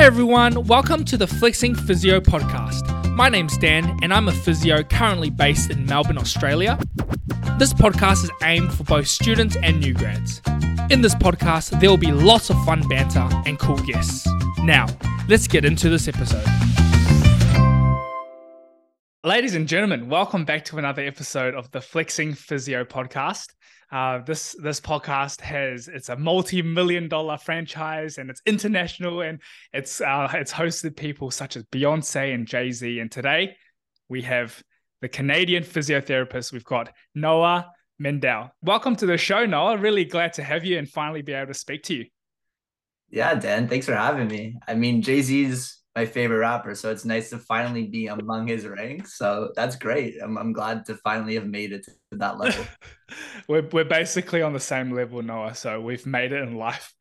Hey everyone, welcome to the Flexing Physio podcast. My name's Dan, and I'm a physio currently based in Melbourne, Australia. This podcast is aimed for both students and new grads. In this podcast, there will be lots of fun banter and cool guests. Now, let's get into this episode. Ladies and gentlemen, welcome back to another episode of the Flexing Physio podcast. Uh, this this podcast has it's a multi-million dollar franchise and it's international and it's uh, it's hosted people such as Beyonce and Jay Z. And today we have the Canadian physiotherapist. We've got Noah Mandel. Welcome to the show, Noah. Really glad to have you and finally be able to speak to you. Yeah, Dan, thanks for having me. I mean, Jay Z's my favorite rapper, so it's nice to finally be among his ranks. So that's great. I'm, I'm glad to finally have made it to that level. we're we're basically on the same level, Noah. So we've made it in life.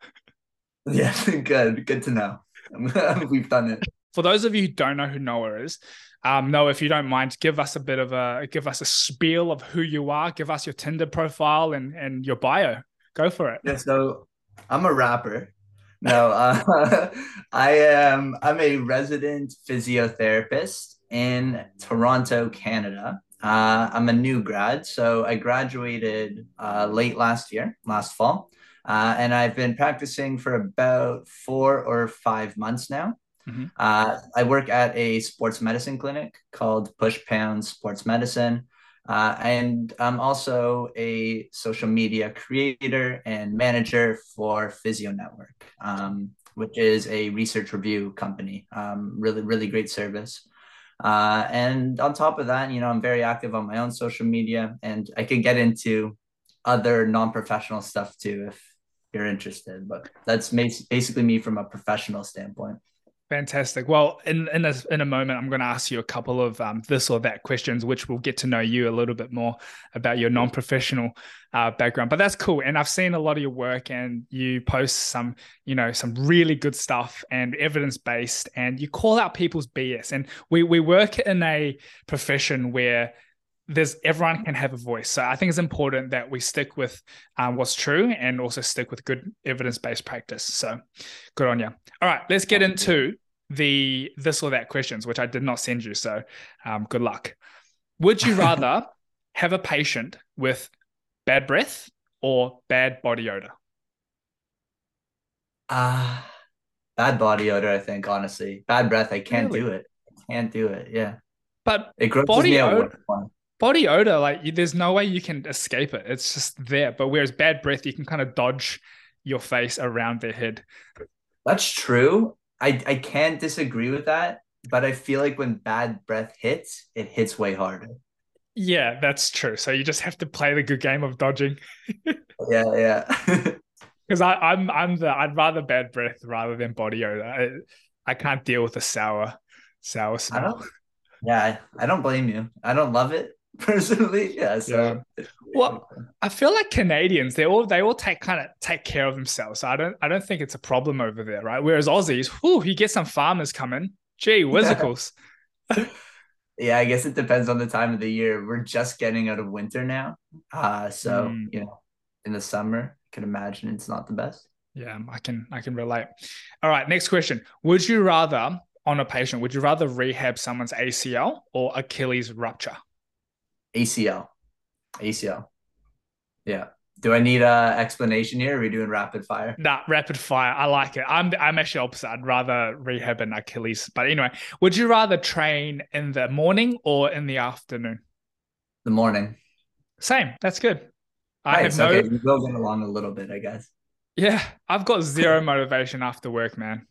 yeah, good. Good to know. we've done it. For those of you who don't know who Noah is, um, Noah, if you don't mind, give us a bit of a give us a spiel of who you are. Give us your Tinder profile and and your bio. Go for it. Yeah, so I'm a rapper no, uh, I am. I'm a resident physiotherapist in Toronto, Canada. Uh, I'm a new grad, so I graduated uh, late last year, last fall, uh, and I've been practicing for about four or five months now. Mm-hmm. Uh, I work at a sports medicine clinic called Push Pound Sports Medicine. Uh, and I'm also a social media creator and manager for Physio Network, um, which is a research review company. Um, really, really great service. Uh, and on top of that, you know, I'm very active on my own social media, and I can get into other non-professional stuff too if you're interested. But that's basically me from a professional standpoint. Fantastic. Well, in in a, in a moment, I'm going to ask you a couple of um, this or that questions, which will get to know you a little bit more about your non-professional uh, background. But that's cool, and I've seen a lot of your work, and you post some, you know, some really good stuff and evidence-based, and you call out people's BS. And we we work in a profession where there's everyone can have a voice. So I think it's important that we stick with um, what's true and also stick with good evidence-based practice. So good on you. All right, let's get into the this or that questions, which I did not send you. So um, good luck. Would you rather have a patient with bad breath or bad body odor? Ah, uh, bad body odor. I think honestly, bad breath. I can't really? do it. I can't do it. Yeah. But it body odor body odor, like there's no way you can escape it. It's just there. But whereas bad breath, you can kind of dodge your face around their head. That's true. I, I can't disagree with that, but I feel like when bad breath hits, it hits way harder. Yeah, that's true. So you just have to play the good game of dodging. yeah, yeah. Because I'm I'm the I'd rather bad breath rather than body odor. I, I can't deal with a sour sour smell. I yeah, I, I don't blame you. I don't love it, personally. Yeah. So yeah. well, I feel like Canadians, they all they all take kind of take care of themselves. So I don't I don't think it's a problem over there, right? Whereas Aussies, whoo, you get some farmers coming. Gee, whizzicles. yeah, I guess it depends on the time of the year. We're just getting out of winter now. Uh so mm. you know, in the summer, I can imagine it's not the best. Yeah, I can I can relate. All right, next question. Would you rather on a patient, would you rather rehab someone's ACL or Achilles rupture? ACL. ACL. Yeah. Do I need a explanation here? Or are we doing rapid fire? Nah, rapid fire. I like it. I'm I'm actually opposite. I'd rather rehab an Achilles. But anyway, would you rather train in the morning or in the afternoon? The morning. Same. That's good. I have no. Okay, we're going along a little bit, I guess. Yeah, I've got zero motivation after work, man.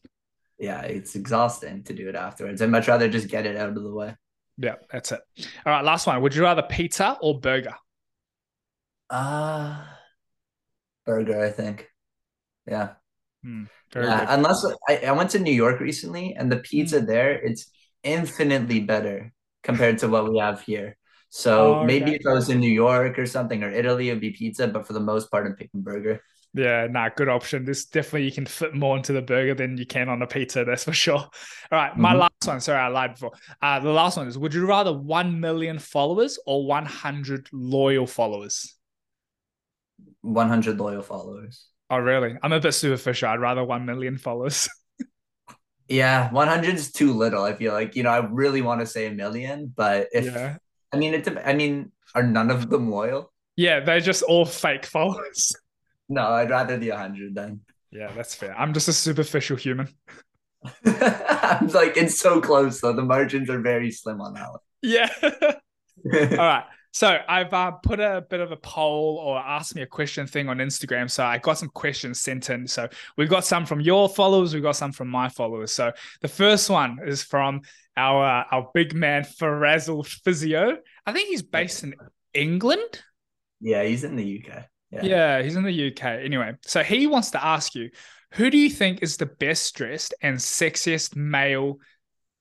Yeah, it's exhausting to do it afterwards. I'd much rather just get it out of the way. Yeah, that's it. All right, last one. Would you rather pizza or burger? Ah, uh, burger, I think. Yeah. Hmm, yeah, good. unless I, I went to New York recently and the pizza mm. there, it's infinitely better compared to what we have here. So oh, maybe okay. if I was in New York or something or Italy, it'd be pizza, but for the most part, I'm picking burger. Yeah, nah, good option. This definitely you can fit more into the burger than you can on a pizza, that's for sure. All right, my mm-hmm. last one. Sorry, I lied before. Uh, the last one is would you rather 1 million followers or 100 loyal followers? 100 loyal followers. Oh, really? I'm a bit superficial. I'd rather 1 million followers. Yeah, 100 is too little. I feel like, you know, I really want to say a million, but if Yeah. I mean it's, I mean, are none of them loyal? Yeah, they're just all fake followers. No, I'd rather the 100 then. Yeah, that's fair. I'm just a superficial human. I'm like it's so close though. The margins are very slim on that one. Yeah. All right. So I've uh, put a bit of a poll or asked me a question thing on Instagram. So I got some questions sent in. So we've got some from your followers, we've got some from my followers. So the first one is from our uh, our big man Farazzle Physio. I think he's based in England. yeah, he's in the UK. Yeah. Yeah, he's in the UK. Anyway, so he wants to ask you, who do you think is the best dressed and sexiest male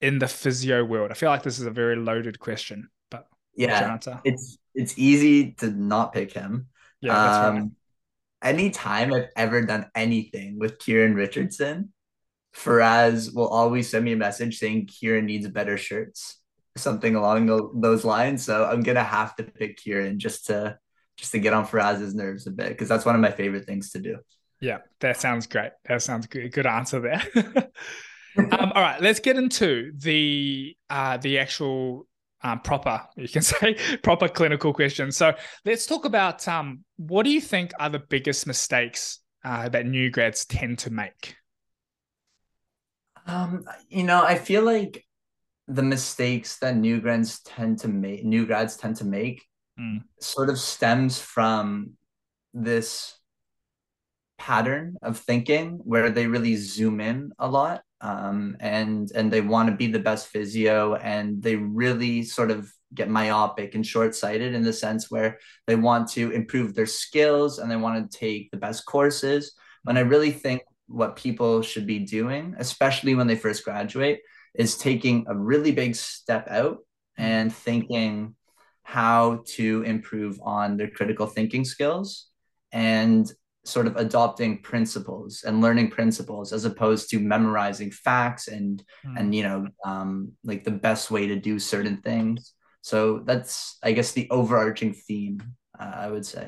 in the physio world? I feel like this is a very loaded question, but Yeah. It's it's easy to not pick him. Yeah, that's right. Um, anytime I've ever done anything with Kieran Richardson, Faraz will always send me a message saying Kieran needs better shirts, something along tho- those lines. So I'm gonna have to pick Kieran just to just to get on Faraz's nerves a bit because that's one of my favorite things to do. Yeah, that sounds great. That sounds good. Good answer there. um, all right, let's get into the uh, the actual um, proper, you can say, proper clinical questions. So let's talk about um, what do you think are the biggest mistakes uh, that new grads tend to make? Um, you know, I feel like the mistakes that new grads tend to make, new grads tend to make, Mm. sort of stems from this pattern of thinking where they really zoom in a lot, um, and and they want to be the best physio, and they really sort of get myopic and short-sighted in the sense where they want to improve their skills and they want to take the best courses. When I really think what people should be doing, especially when they first graduate, is taking a really big step out and thinking how to improve on their critical thinking skills and sort of adopting principles and learning principles as opposed to memorizing facts and Mm. and you know um like the best way to do certain things so that's i guess the overarching theme uh, i would say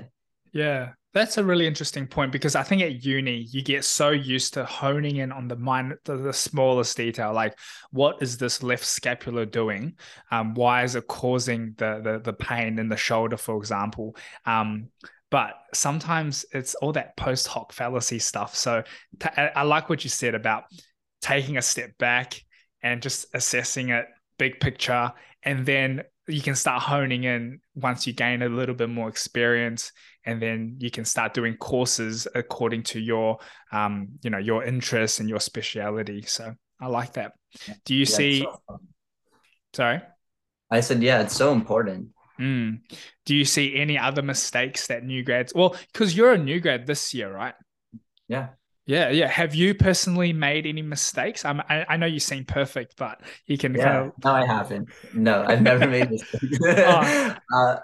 Yeah, that's a really interesting point because I think at uni you get so used to honing in on the mind, the, the smallest detail, like what is this left scapula doing? Um, why is it causing the the the pain in the shoulder, for example? Um, but sometimes it's all that post hoc fallacy stuff. So t- I I like what you said about taking a step back and just assessing it big picture, and then you can start honing in once you gain a little bit more experience and then you can start doing courses according to your um you know your interests and your speciality. So i like that. Do you Yeah, see so- sorry? I said yeah it's so important. Mm. do you see any other mistakes that new grads well because you're a new grad this year right? Yeah yeah yeah have you personally made any mistakes I'm, I, I know you seem perfect but you can Yeah, kind of no, I haven't. No, I've never made mistakes. Oh. uh,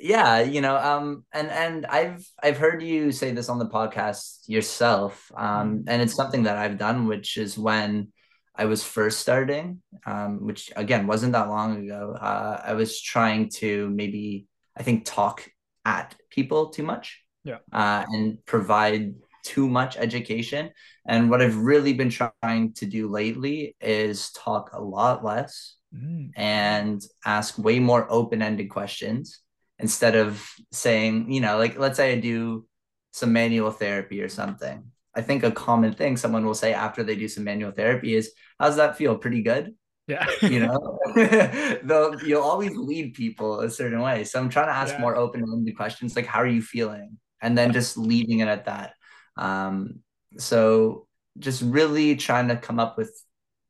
yeah, you know, um, and and I've I've heard you say this on the podcast yourself, um, and it's something that I've done, which is when I was first starting, um, which again wasn't that long ago. Uh, I was trying to maybe I think talk at people too much, Yeah. uh, and provide too much education. And what I've really been trying to do lately is talk a lot less Mm. and ask way more open-ended questions instead of saying, you know, like let's say I do some manual therapy or something. I think a common thing someone will say after they do some manual therapy is, "How's that feel? Pretty good." yeah You know, though you'll always lead people a certain way. So I'm trying to ask Yeah. more open-ended questions, like, "How are you feeling?" and then just leaving it at that. Um, so just really trying to come up with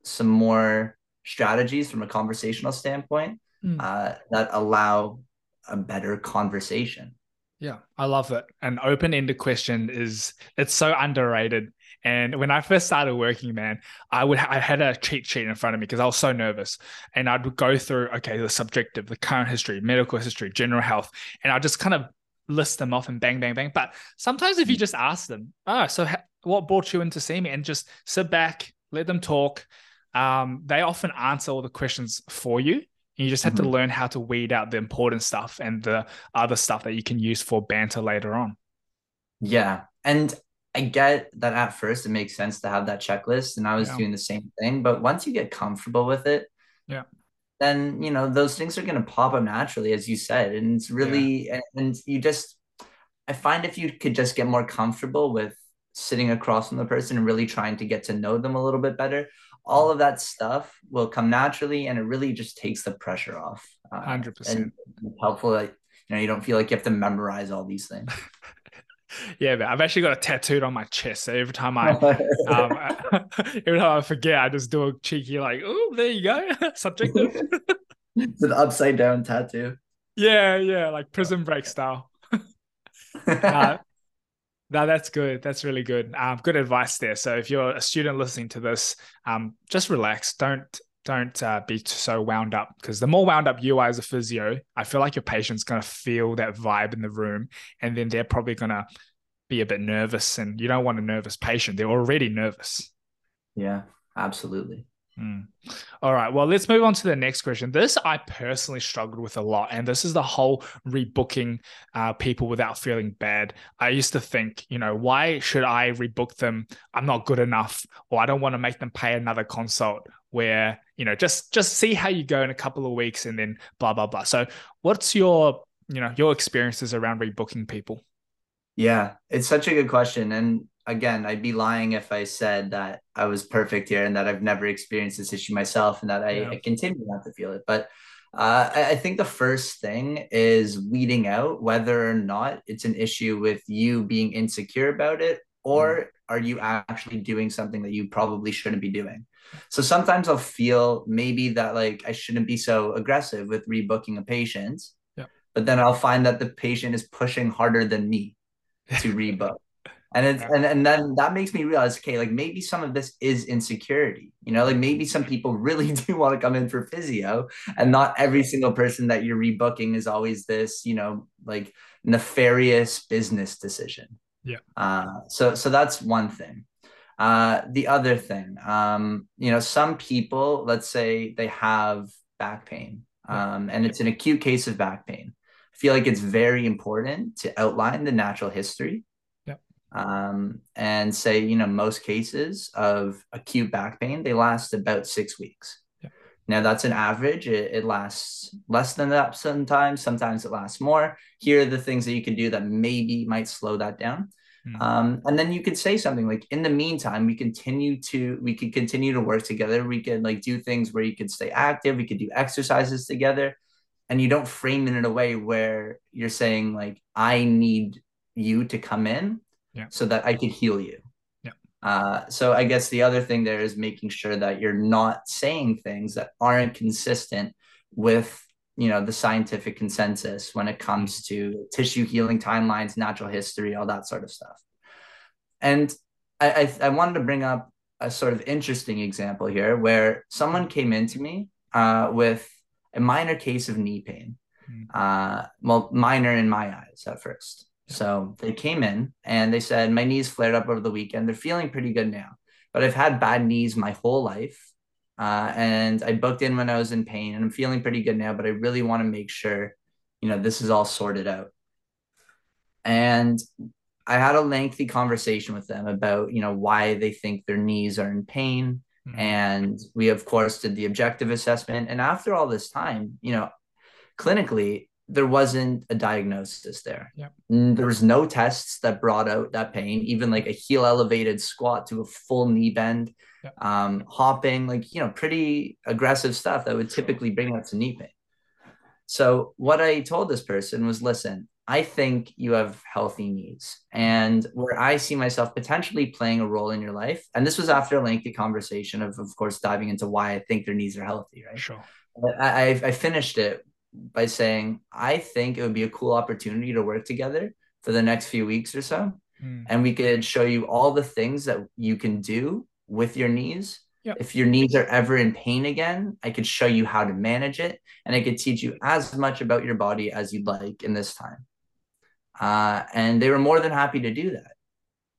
some more strategies from a conversational standpoint Mm. uh, that allow a better conversation. Yeah, I love it. An open-ended question is it's so underrated. And when I first started working, man, I would I had a cheat sheet in front of me because I was so nervous, and I'd go through okay the subjective, the current history, medical history, general health, and I just kind of list them off and bang, bang, bang. But sometimes if you just ask them, oh, so ha- what brought you in to see me, and just sit back, let them talk, um, they often answer all the questions for you. And you just have to Mhm. learn how to weed out the important stuff and the other stuff that you can use for banter later on. Yeah. And I get that at first it makes sense to have that checklist, and I was Yeah. doing the same thing. But once you get comfortable with it, Yeah. Then you know those things are going to pop up naturally, as you said, and it's really and, and you just. I find if you could just get more comfortable with sitting across from the person and really trying to get to know them a little bit better, all of that stuff will come naturally, and it really just takes the pressure off. Uh, 100%. and it's helpful that you know you don't feel like you have to memorize all these things. Yeah, but I've actually got a tattooed on my chest. So every time I um, every time I forget, I just do a cheeky like, oh, there you go, subjective. it's an upside down tattoo. yeah, yeah, like prison break style. Uh, no, that's good. That's really good. Um, good advice there. So if you're a student listening to this, um, just relax. Don't don't uh, be so wound up because the more wound up you are as a physio, I feel like your patient's gonna feel that vibe in the room, and then they're probably gonna be a bit nervous, and you don't want a nervous patient. They're already nervous. Yeah, absolutely. Mm. All right. Well, let's move on to the next question. This I personally struggled with a lot, and this is the whole rebooking uh, people without feeling bad. I used to think, you know, why should I rebook them? I'm not good enough, or I don't want to make them pay another consult. Where you know, just just see how you go in a couple of weeks, and then blah blah blah. So, what's your you know your experiences around rebooking people? Yeah, it's such a good question, and again, I'd be lying if I said that I was perfect here and that I've never experienced this issue myself and that I, Yeah. I continue not to feel it. But uh, I, I think the first thing is weeding out whether or not it's an issue with you being insecure about it or are you actually doing something that you probably shouldn't be doing. So sometimes I'll feel maybe that like I shouldn't be so aggressive with rebooking a patient, Yeah. but then I'll find that the patient is pushing harder than me to rebook. And it's and, and then that makes me realize okay like maybe some of this is insecurity you know like maybe some people really do want to come in for physio and not every single person that you're rebooking is always this you know like nefarious business decision. Yeah. uh so so that's one thing uh the other thing um you know some people let's say they have back pain um and it's an acute case of back pain I feel like it's very important to outline the natural history um, and say, you know, most cases of acute back pain, they last about six weeks. Yeah. Now, that's an average. It, it lasts less than that sometimes. Sometimes it lasts more. Here are the things that you can do that maybe might slow that down. Mm. Um, and then you could say something like, in the meantime, we continue to we could continue to work together. We could like do things where you could stay active. We could do exercises together, and you don't frame it in a way where you're saying like, I need you to come in Yeah. so that I could heal you. Yeah. Uh, so I guess the other thing there is making sure that you're not saying things that aren't consistent with you know the scientific consensus when it comes to tissue healing timelines, natural history, all that sort of stuff. And I, I, I wanted to bring up a sort of interesting example here where someone came into me uh, with a minor case of knee pain. Mm. Uh, well, minor in my eyes at first. So they came in and they said, My knees flared up over the weekend. They're feeling pretty good now, but I've had bad knees my whole life. Uh, and I booked in when I was in pain and I'm feeling pretty good now, but I really want to make sure, you know, this is all sorted out. And I had a lengthy conversation with them about, you know, why they think their knees are in pain. Mm. And we, of course, did the objective assessment. And after all this time, you know, clinically, there wasn't a diagnosis there. Yep. There was no tests that brought out that pain, even like a heel elevated squat to a full knee bend, Yep. um, hopping, like, you know, pretty aggressive stuff that would typically bring out some knee pain. So, what I told this person was listen, I think you have healthy knees. And where I see myself potentially playing a role in your life, and this was after a lengthy conversation of, of course, diving into why I think their knees are healthy, right? Sure. I, I, I finished it by saying, I think it would be a cool opportunity to work together for the next few weeks or so. Mm. And we could show you all the things that you can do with your knees. Yep. If your knees are ever in pain again, I could show you how to manage it and I could teach you as much about your body as you'd like in this time. Uh, and they were more than happy to do that.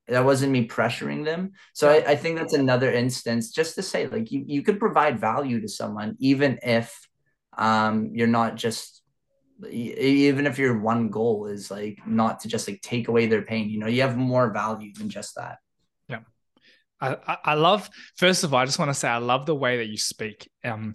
That wasn't me pressuring them. So I, I think that's another instance just to say, like, you, you could provide value to someone, even if um, you're not just even if your one goal is like not to just like take away their pain you know you have more value than just that i i love first of all i just want to say i love the way that you speak. Um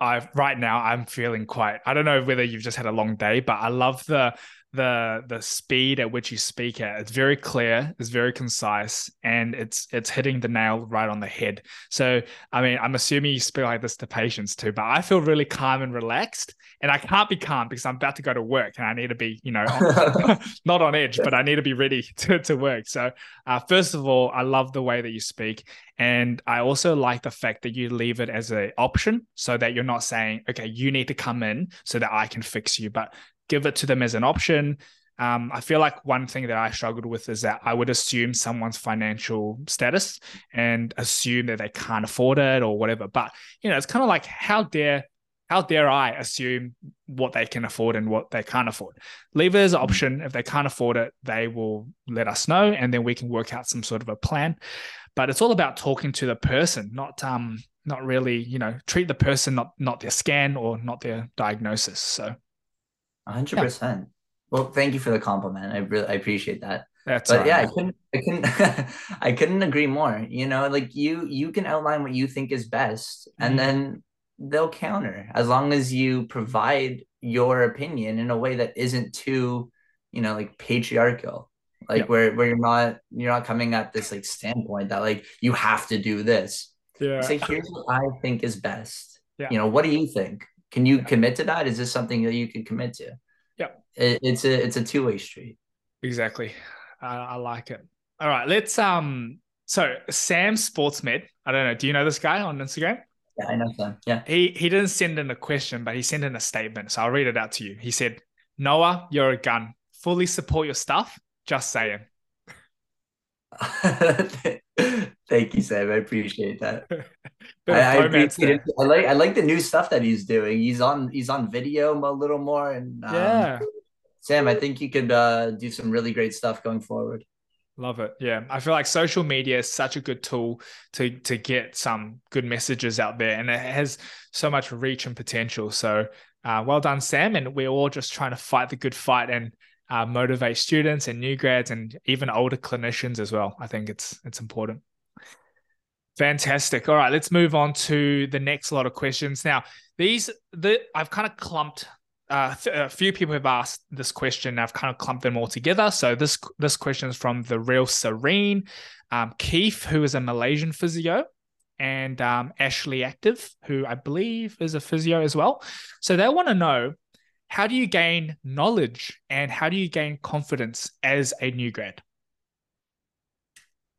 i right now i'm feeling quite i don't know whether you've just had a long day but i love the the the speed at which you speak at it's very clear it's very concise and it's it's hitting the nail right on the head. So i mean i'm assuming you speak like this to patients too but i feel really calm and relaxed and i can't be calm because i'm about to go to work and i need to be you know not on edge but i need to be ready to, to work. So uh, first of all i love the way that you speak and i also like the fact that you leave it as an option so that you're not saying okay you need to come in so that i can fix you but give it to them as an option. Um, I feel like one thing that I struggled with is that I would assume someone's financial status and assume that they can't afford it or whatever. But you know, it's kind of like how dare how dare I assume what they can afford and what they can't afford? Leave it as an mm-hmm. option. If they can't afford it, they will let us know, and then we can work out some sort of a plan. But it's all about talking to the person, not um, not really, you know, treat the person, not not their scan or not their diagnosis. So hundred yeah. percent. Well, thank you for the compliment. I really I appreciate that. That's but yeah, I couldn't I couldn't I couldn't agree more. You know, like you you can outline what you think is best mm-hmm. and then they'll counter as long as you provide your opinion in a way that isn't too, you know, like patriarchal. Like yeah. where where you're not you're not coming at this like standpoint that like you have to do this. Yeah. Say like, here's what I think is best. Yeah. You know, what do you think? Can you commit to that? Is this something that you can commit to? Yeah, it, it's a it's a two way street. Exactly, I, I like it. All right, let's um. So Sam Sportsmed, I don't know. Do you know this guy on Instagram? Yeah, I know Sam. Yeah. He he didn't send in a question, but he sent in a statement. So I'll read it out to you. He said, "Noah, you're a gun. Fully support your stuff. Just saying." Thank you, Sam. I appreciate that. I, I, appreciate I like I like the new stuff that he's doing. He's on he's on video a little more, and um, yeah, Sam, I think you could uh, do some really great stuff going forward. Love it. Yeah, I feel like social media is such a good tool to to get some good messages out there, and it has so much reach and potential. So, uh, well done, Sam. And we're all just trying to fight the good fight and uh, motivate students and new grads and even older clinicians as well. I think it's it's important. Fantastic. All right, let's move on to the next lot of questions. Now, these the I've kind of clumped. Uh, a few people have asked this question. I've kind of clumped them all together. So this this question is from the real Serene, um, Keith, who is a Malaysian physio, and um, Ashley Active, who I believe is a physio as well. So they want to know how do you gain knowledge and how do you gain confidence as a new grad?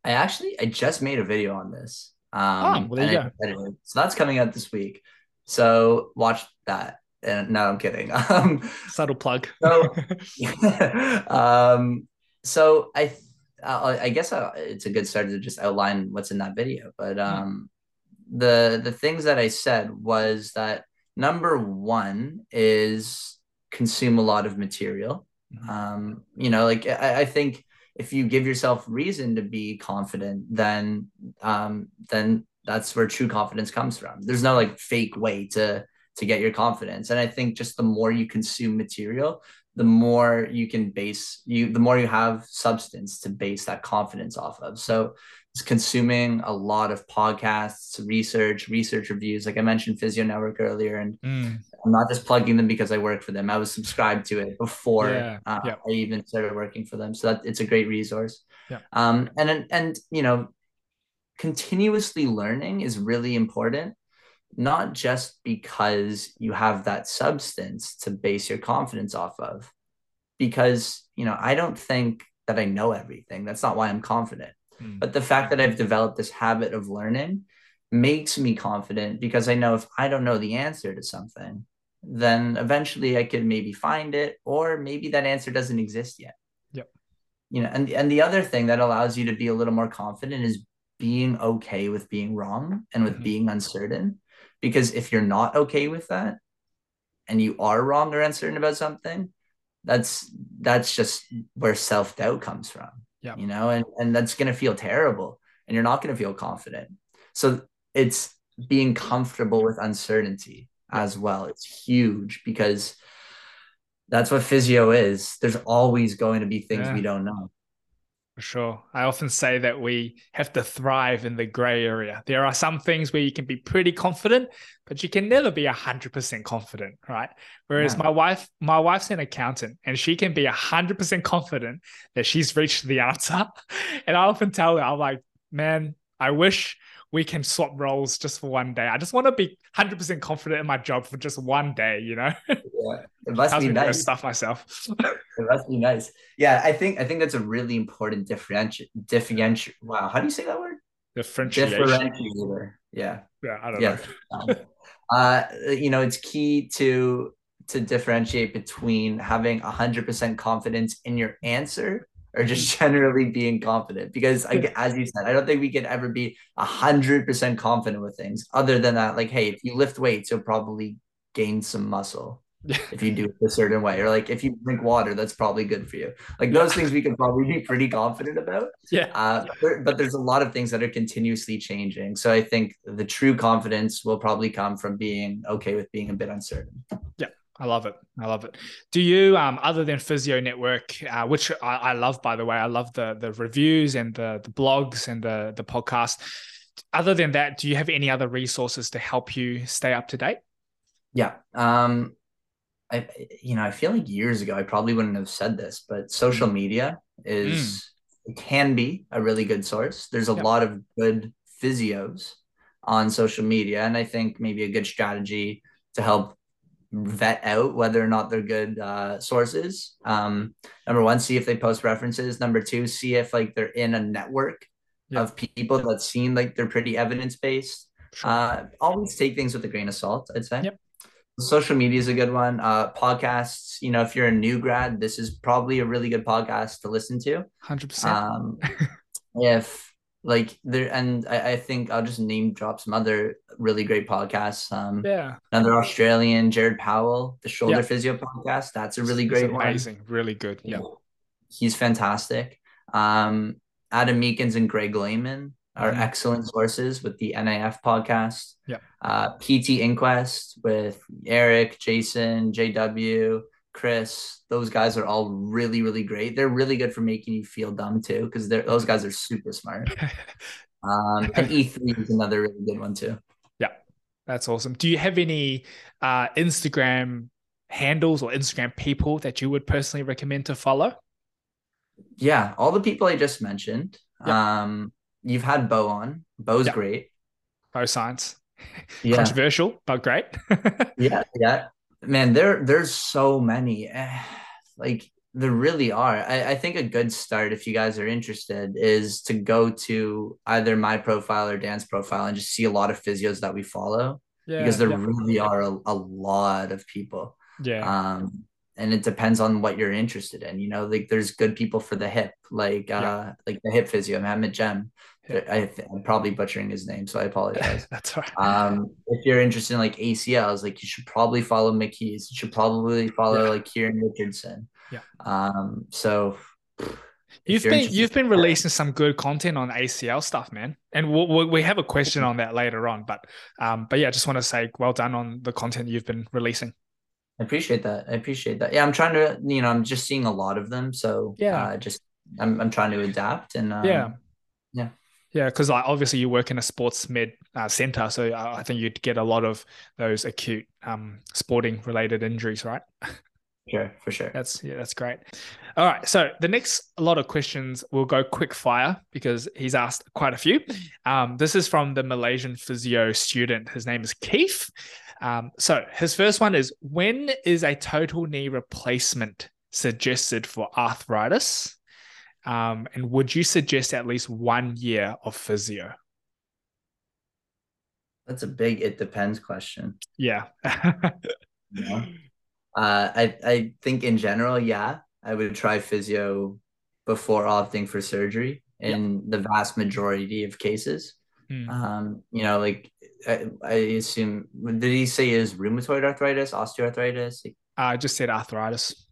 I actually I just made a video on this. Um, oh, well, there you go. So that's coming out this week. So watch that. And no, I'm kidding. Um, Subtle plug. so, um, so I, uh, I guess uh, it's a good start to just outline what's in that video. But hmm. um, the the things that I said was that number one is consume a lot of material. Mm-hmm. Um, you know, like I, I, think if you give yourself reason to be confident, then um, then that's where true confidence comes from. There's no like fake way to to get your confidence. And I think just the more you consume material, the more you can base you the more you have substance to base that confidence off of. So it's consuming a lot of podcasts, research, research reviews. Like I mentioned Physio Network earlier, and mm. I'm not just plugging them because I work for them. I was subscribed to it before yeah. Uh, yeah. I even started working for them. So that it's a great resource. Yeah. Um, and and you know, continuously learning is really important. Not just because you have that substance to base your confidence off of, because you know I don't think that I know everything. That's not why I'm confident Mm. But the fact that I've developed this habit of learning makes me confident because I know if I don't know the answer to something, then eventually I could maybe find it, or maybe that answer doesn't exist yet. Yep. You know, and and the other thing that allows you to be a little more confident is being okay with being wrong and with mm-hmm. being uncertain. Because if you're not okay with that and you are wrong or uncertain about something, that's that's just where self-doubt comes from yeah. You know, and, and that's going to feel terrible and you're not going to feel confident. So it's being comfortable with uncertainty as well. It's huge because That's what physio is. There's always going to be things Yeah. we don't know. For sure. I often say that we have to thrive in the gray area. There are some things where you can be pretty confident, but you can never be 100% confident, right? Whereas Yeah. my wife, my wife's an accountant and she can be 100% confident that she's reached the answer. And I often tell her, I'm like, man, I wish we can swap roles just for one day. I just want to be 100% confident in my job for just one day, you know? Yeah. It must be nice. stuff myself. It must be nice. Yeah, I think I think that's a really important differentiate differentiate. Wow, how do you say that word? Differentiation. Differentiator. Yeah. Yeah, I don't Yeah. know. uh, you know, it's key to to differentiate between having hundred percent confidence in your answer or just generally being confident. Because I, as you said, I don't think we can ever be hundred percent confident with things. Other than that, like, hey, if you lift weights, you'll probably gain some muscle if you do it a certain way, or like if you drink water, that's probably good for you. Like those things we can probably be pretty confident about. Yeah. Uh, but, but there's a lot of things that are continuously changing. So I think the true confidence will probably come from being okay with being a bit uncertain. I love it. I love it. Do you, um, other than Physio Network, uh, which I, I love, by the way, I love the the reviews and the the blogs and the the podcast. Other than that, do you have any other resources to help you stay up to date? Yeah. Um, I you know I feel like years ago I probably wouldn't have said this, but social media is it can be a really good source. There's a Yep. lot of good physios on social media, and I think maybe a good strategy to help vet out whether or not they're good uh, sources. Um, number one, see if they post references. Number two, see if like they're in a network Yep. of people that seem like they're pretty evidence based. Sure. Uh, always take things with a grain of salt, I'd say. Yep. Social media is a good one. Uh, podcasts, you know, if you're a new grad, this is probably a really good podcast to listen to. Hundred percent. Um, if like there, and I, I think I'll just name drop some other really great podcasts. Um, Yeah, another Australian, Jared Powell, the Shoulder Yeah. Physio podcast. That's a really It's great one. amazing, really good. Yeah, He's fantastic. Um, Adam Meakins and Greg Lehman are Mhm. excellent sources with the NAF podcast. Yeah. Uh, PT Inquest with Eric, Jason, JW, Chris. Those guys are all really, really great. They're really good for making you feel dumb too, because they're those guys are super smart. Um, and E3 is another really good one too. Yeah, that's awesome. Do you have any uh, Instagram handles or Instagram people that you would personally recommend to follow? Yeah, all the people I just mentioned. Um, you've had Bo on. Bo's Yeah. great. Oh, science. Yeah. Controversial, but great. yeah, yeah. Man, there there's so many. Eh, Like there really are. I, I think a good start, if you guys are interested, is to go to either my profile or Dan's profile and just see a lot of physios that we follow yeah, because there yeah, really are a, a lot of people. yeah, Um, and it depends on what you're interested in. You know, like there's good people for the hip, like uh, Yeah. like the hip physio, Mohammed Jem. I, I'm probably butchering his name, so I apologize. that's right. Um, if you're interested in like ACLs, like you should probably follow Mick Hughes. You should probably follow Yeah. like Kieran Richardson. Yeah. Um, so You've been you've been releasing some good content on ACL stuff, man, and we'll, we'll, we have a question on that later on. But um, but yeah, I just want to say well done on the content you've been releasing. I appreciate that. I appreciate that. Yeah, I'm trying to, you know, I'm just seeing a lot of them. So Yeah. uh, just I'm I'm trying to adapt and um, Yeah. yeah. Yeah, because like obviously you work in a sports med uh, center, so I think you'd get a lot of those acute um, sporting related injuries, right? Yeah, for sure. That's yeah, that's great. All right, so the next lot of questions will go quick fire because he's asked quite a few. Um, this is from the Malaysian physio student. His name is Keith. Um, so his first one is: When is a total knee replacement suggested for arthritis? Um, and would you suggest at least one year of physio? That's a big it depends question. Yeah. You know? Uh, I I think in general, yeah, I would try physio before opting for surgery in the vast majority of cases. Hmm. Um, you know, like I, I assume did he say is rheumatoid arthritis, osteoarthritis? I just said arthritis.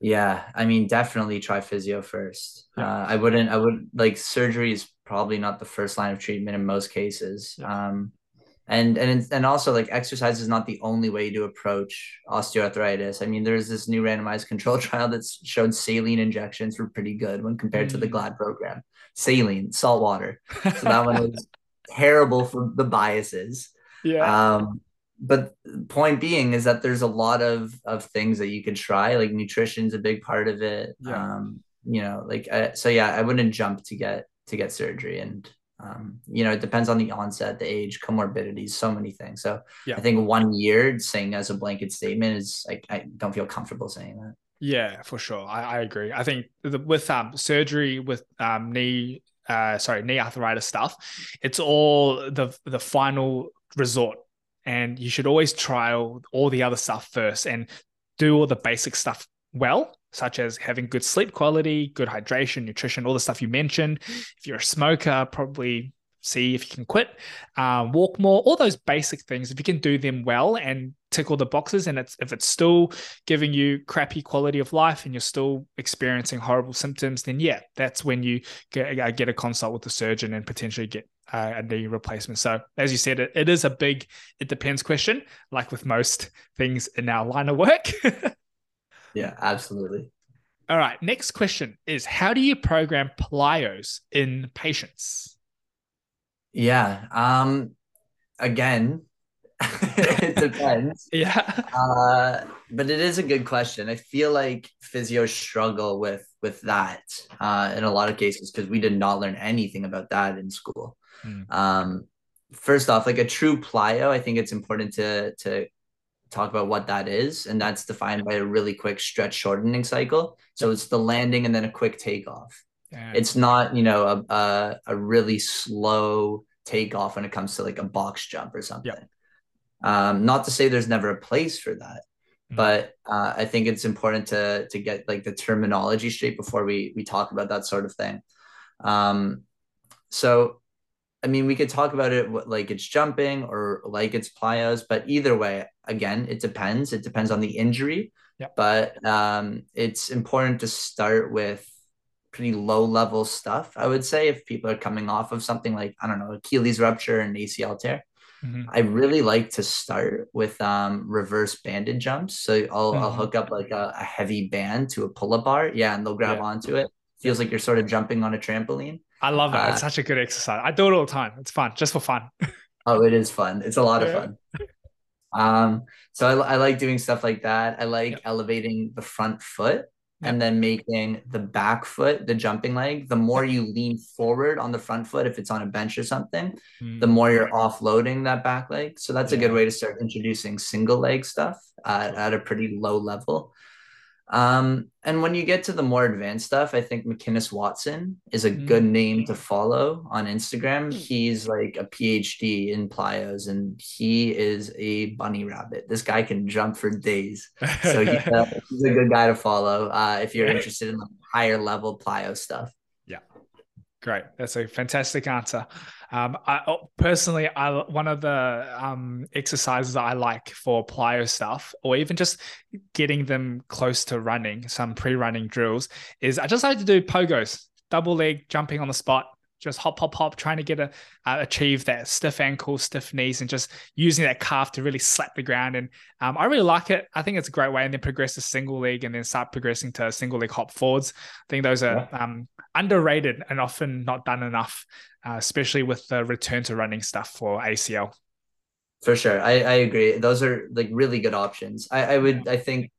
Yeah, I mean, definitely try physio first. Yeah. Uh, I wouldn't. I would like surgery is probably not the first line of treatment in most cases. Yeah. Um, and and and also like exercise is not the only way to approach osteoarthritis. I mean, there's this new randomized control trial that's showed saline injections were pretty good when compared mm. to the mm. GLAD program. Saline, salt water. So that one was terrible for the biases. Yeah. Um, but point being is that there's a lot of of things that you could try. Like nutrition's a big part of it. Yeah. Um, you know, like uh, so yeah, I wouldn't jump to get to get surgery and um, you know, it depends on the onset, the age, comorbidities, so many things. So yeah. I think one year saying as a blanket statement is like I don't feel comfortable saying that. Yeah, for sure. I, I agree. I think the, with um surgery with um knee uh sorry knee arthritis stuff, it's all the the final resort, and you should always trial all the other stuff first and do all the basic stuff well such as having good sleep quality, good hydration, nutrition, all the stuff you mentioned. If you're a smoker, probably see if you can quit, uh, walk more, all those basic things. If you can do them well and tick all the boxes, and it's if it's still giving you crappy quality of life and you're still experiencing horrible symptoms, then yeah, that's when you get, uh, get a consult with the surgeon and potentially get uh, a knee replacement. So, as you said, it, it is a big, it depends question, like with most things in our line of work. Yeah, absolutely. All right. Next question is How do you program plyos in patients? Yeah. Um, again, it depends. yeah. Uh, but it is a good question. I feel like physios struggle with with that uh, in a lot of cases because we did not learn anything about that in school. Mm. Um, first off, like a true plyo, I think it's important to to talk about what that is, and that's defined by a really quick stretch shortening cycle. So it's the landing and then a quick takeoff. Yeah. It's not, you know, a, a, a really slow takeoff when it comes to like a box jump or something. Yep. Um, not to say there's never a place for that, mm-hmm. but uh, I think it's important to to get like the terminology straight before we we talk about that sort of thing. Um, so I mean, we could talk about it like it's jumping or like it's plyos, but either way, again, it depends. It depends on the injury. Yep. But um, it's important to start with pretty low level stuff. I would say if people are coming off of something like I don't know Achilles rupture and ACL tear, mm-hmm. I really like to start with um, reverse banded jumps. So I'll, mm-hmm. I'll hook up like a, a, heavy band to a pull up bar, yeah, and they'll grab yeah. onto it. Feels like you're sort of jumping on a trampoline. I love that. Uh, it's such a good exercise. I do it all the time. It's fun, just for fun. oh, it is fun. It's a lot of fun. Um, so I, I like doing stuff like that. I like yep. elevating the front foot and then making the back foot the jumping leg. The more you lean forward on the front foot, if it's on a bench or something, mm. the more you're offloading that back leg. So that's yeah. a good way to start introducing single leg stuff uh, at a pretty low level. Um, and when you get to the more advanced stuff, I think McKinnis Watson is a good mm. name to follow on Instagram. He's like a PhD in plyos and he is a bunny rabbit. This guy can jump for days. So he's a, he's a good guy to follow uh, if you're interested in like higher level plyo stuff. Great. That's a fantastic answer. Um, I oh, personally, I one of the um, exercises I like for plyo stuff, or even just getting them close to running, some pre-running drills, is I just like to do pogos, double leg jumping on the spot, just hop, hop, hop, trying to get a uh, achieve that stiff ankle, stiff knees, and just using that calf to really slap the ground. And um, I really like it. I think it's a great way. And then progress to single leg, and then start progressing to single leg hop forwards. I think those are yeah. um, underrated and often not done enough, uh, especially with the return to running stuff for ACL. For sure, I, I agree. Those are like really good options. I, I would, I think,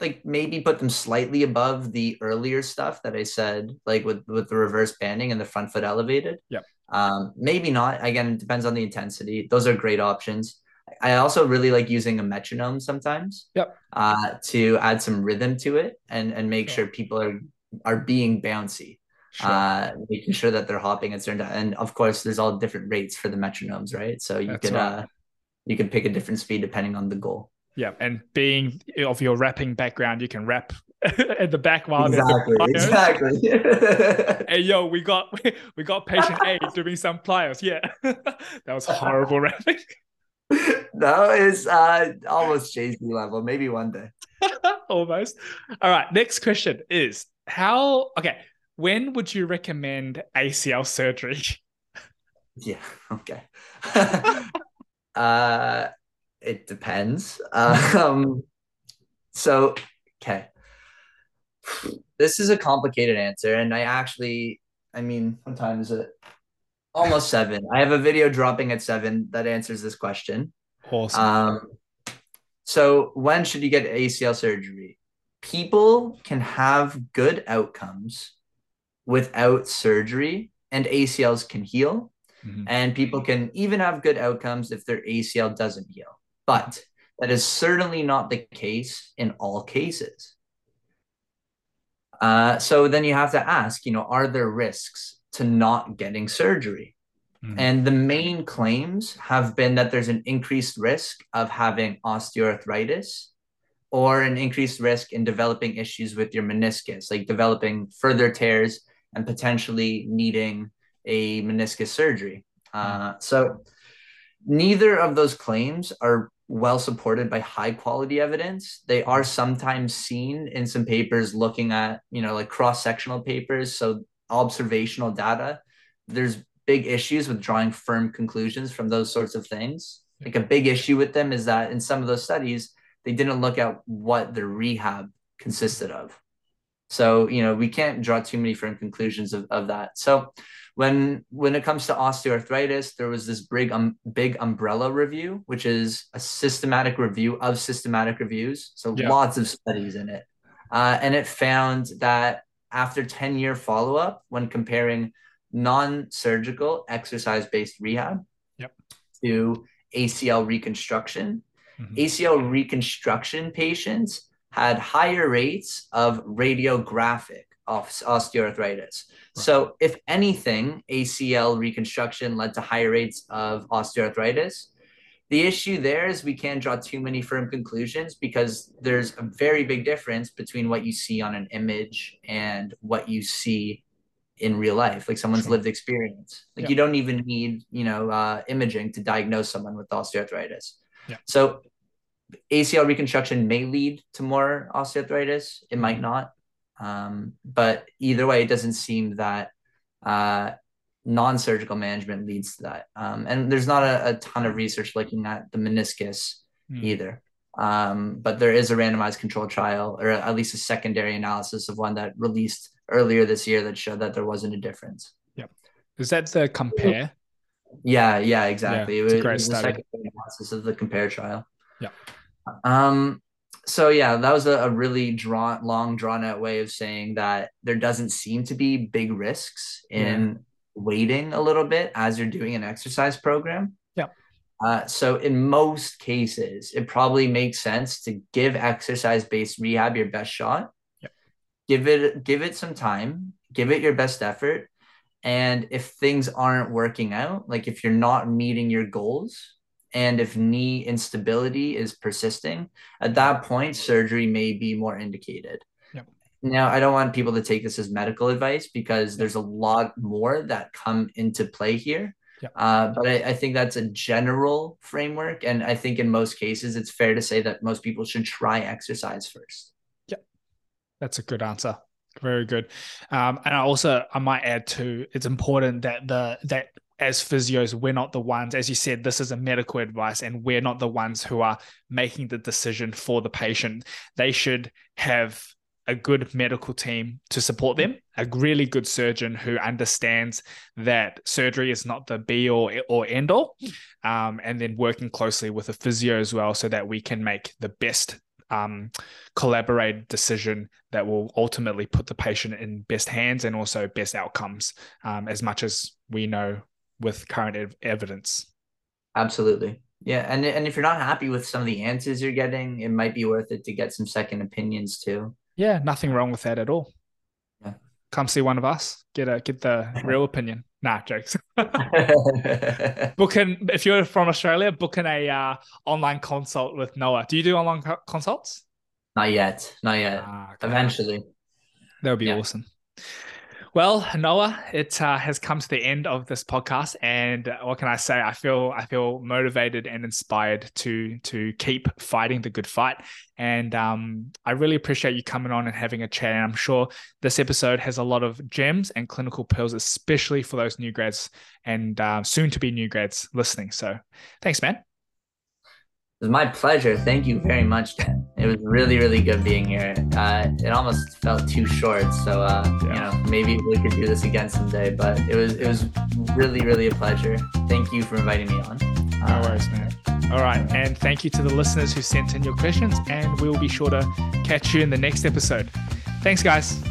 like maybe put them slightly above the earlier stuff that I said, like with with the reverse banding and the front foot elevated. Yeah. Um, maybe not. Again, it depends on the intensity. Those are great options. I also really like using a metronome sometimes. Yep. Uh, to add some rhythm to it and and make sure people are are being bouncy. Sure. Uh, making sure that they're hopping at certain and of course there's all different rates for the metronomes, right? So you That's could right. uh you could pick a different speed depending on the goal. Yeah, and being of your rapping background, you can rap at the back while exactly, exactly. hey yo, we got we got patient A doing some plyos. Yeah, that was horrible rapping. no, it's uh almost Jay Z level. Maybe one day. almost. All right. Next question is how. Okay, when would you recommend ACL surgery? Yeah. Okay. Uh, it depends. Um, so, okay. This is a complicated answer, and I actually, I mean, what time is it? Almost seven. I have a video dropping at seven that answers this question. Awesome. Um, so when should you get ACL surgery? People can have good outcomes without surgery, and ACLs can heal. Mm-hmm. And people can even have good outcomes if their ACL doesn't heal. But that is certainly not the case in all cases. Uh, so then you have to ask, you know, are there risks to not getting surgery? Mm-hmm. And the main claims have been that there's an increased risk of having osteoarthritis or an increased risk in developing issues with your meniscus, like developing further tears and potentially needing a meniscus surgery. Mm-hmm. Uh, so neither of those claims are well supported by high quality evidence. They are sometimes seen in some papers looking at, you know, like cross sectional papers. So observational data. There's big issues with drawing firm conclusions from those sorts of things. Like a big issue with them is that in some of those studies, they didn't look at what the rehab consisted of. So, you know, we can't draw too many firm conclusions of, of that. So when when it comes to osteoarthritis, there was this big um, big umbrella review, which is a systematic review of systematic reviews. So yeah. lots of studies in it. Uh, and it found that after 10 year follow up, when comparing non-surgical exercise-based rehab yep. to ACL reconstruction. Mm-hmm. ACL reconstruction patients had higher rates of radiographic osteoarthritis. Right. So, if anything, ACL reconstruction led to higher rates of osteoarthritis. The issue there is we can't draw too many firm conclusions because there's a very big difference between what you see on an image and what you see in real life, like someone's sure. lived experience. Like yeah. you don't even need, you know, uh, imaging to diagnose someone with osteoarthritis. Yeah. So ACL reconstruction may lead to more osteoarthritis. It might mm-hmm. not. Um, but either way, it doesn't seem that uh, non-surgical management leads to that. Um, and there's not a, a, ton of research looking at the meniscus mm. either. Um, but there is a randomized control trial, or at least a secondary analysis of one that released earlier this year that showed that there wasn't a difference. Yep. Is that the COMPARE? Yeah, yeah, exactly. Yeah, it's a great it was study. The secondary analysis of the COMPARE trial. Yeah. Um. So yeah, that was a, a really drawn, long, drawn out way of saying that there doesn't seem to be big risks in yeah. waiting a little bit as you're doing an exercise program. Yeah. Uh, so in most cases, it probably makes sense to give exercise-based rehab your best shot give it give it some time give it your best effort and if things aren't working out like if you're not meeting your goals and if knee instability is persisting at that point surgery may be more indicated yep. now i don't want people to take this as medical advice because there's a lot more that come into play here yep. uh, but I, I think that's a general framework and i think in most cases it's fair to say that most people should try exercise first Yeah, that's a good answer. Very good. Um, and I also I might add too, it's important that the that as physios, we're not the ones, as you said, this is a medical advice, and we're not the ones who are making the decision for the patient. They should have a good medical team to support them, a really good surgeon who understands that surgery is not the be all or end all, um, and then working closely with a physio as well so that we can make the best um, collaborated decision that will ultimately put the patient in best hands and also best outcomes um, as much as we know with current ev- evidence. Absolutely. Yeah. And, and if you're not happy with some of the answers you're getting, it might be worth it to get some second opinions too. Yeah. Nothing wrong with that at all. Yeah. Come see one of us, get a, get the real opinion. Nah, jokes. booking if you're from Australia, booking a uh, online consult with Noah. Do you do online co- consults? Not yet, not yet. Ah, okay. Eventually, that would be yeah. awesome. Well, Noah, it uh, has come to the end of this podcast, and what can I say? I feel I feel motivated and inspired to to keep fighting the good fight. And um, I really appreciate you coming on and having a chat. And I'm sure this episode has a lot of gems and clinical pearls, especially for those new grads and uh, soon to be new grads listening. So, thanks, man. Was my pleasure. Thank you very much, Dan. It was really, really good being here. Uh, it almost felt too short, so uh, yeah. you know maybe we could do this again someday. But it was it was really, really a pleasure. Thank you for inviting me on. No worries, man. All right, and thank you to the listeners who sent in your questions, and we will be sure to catch you in the next episode. Thanks, guys.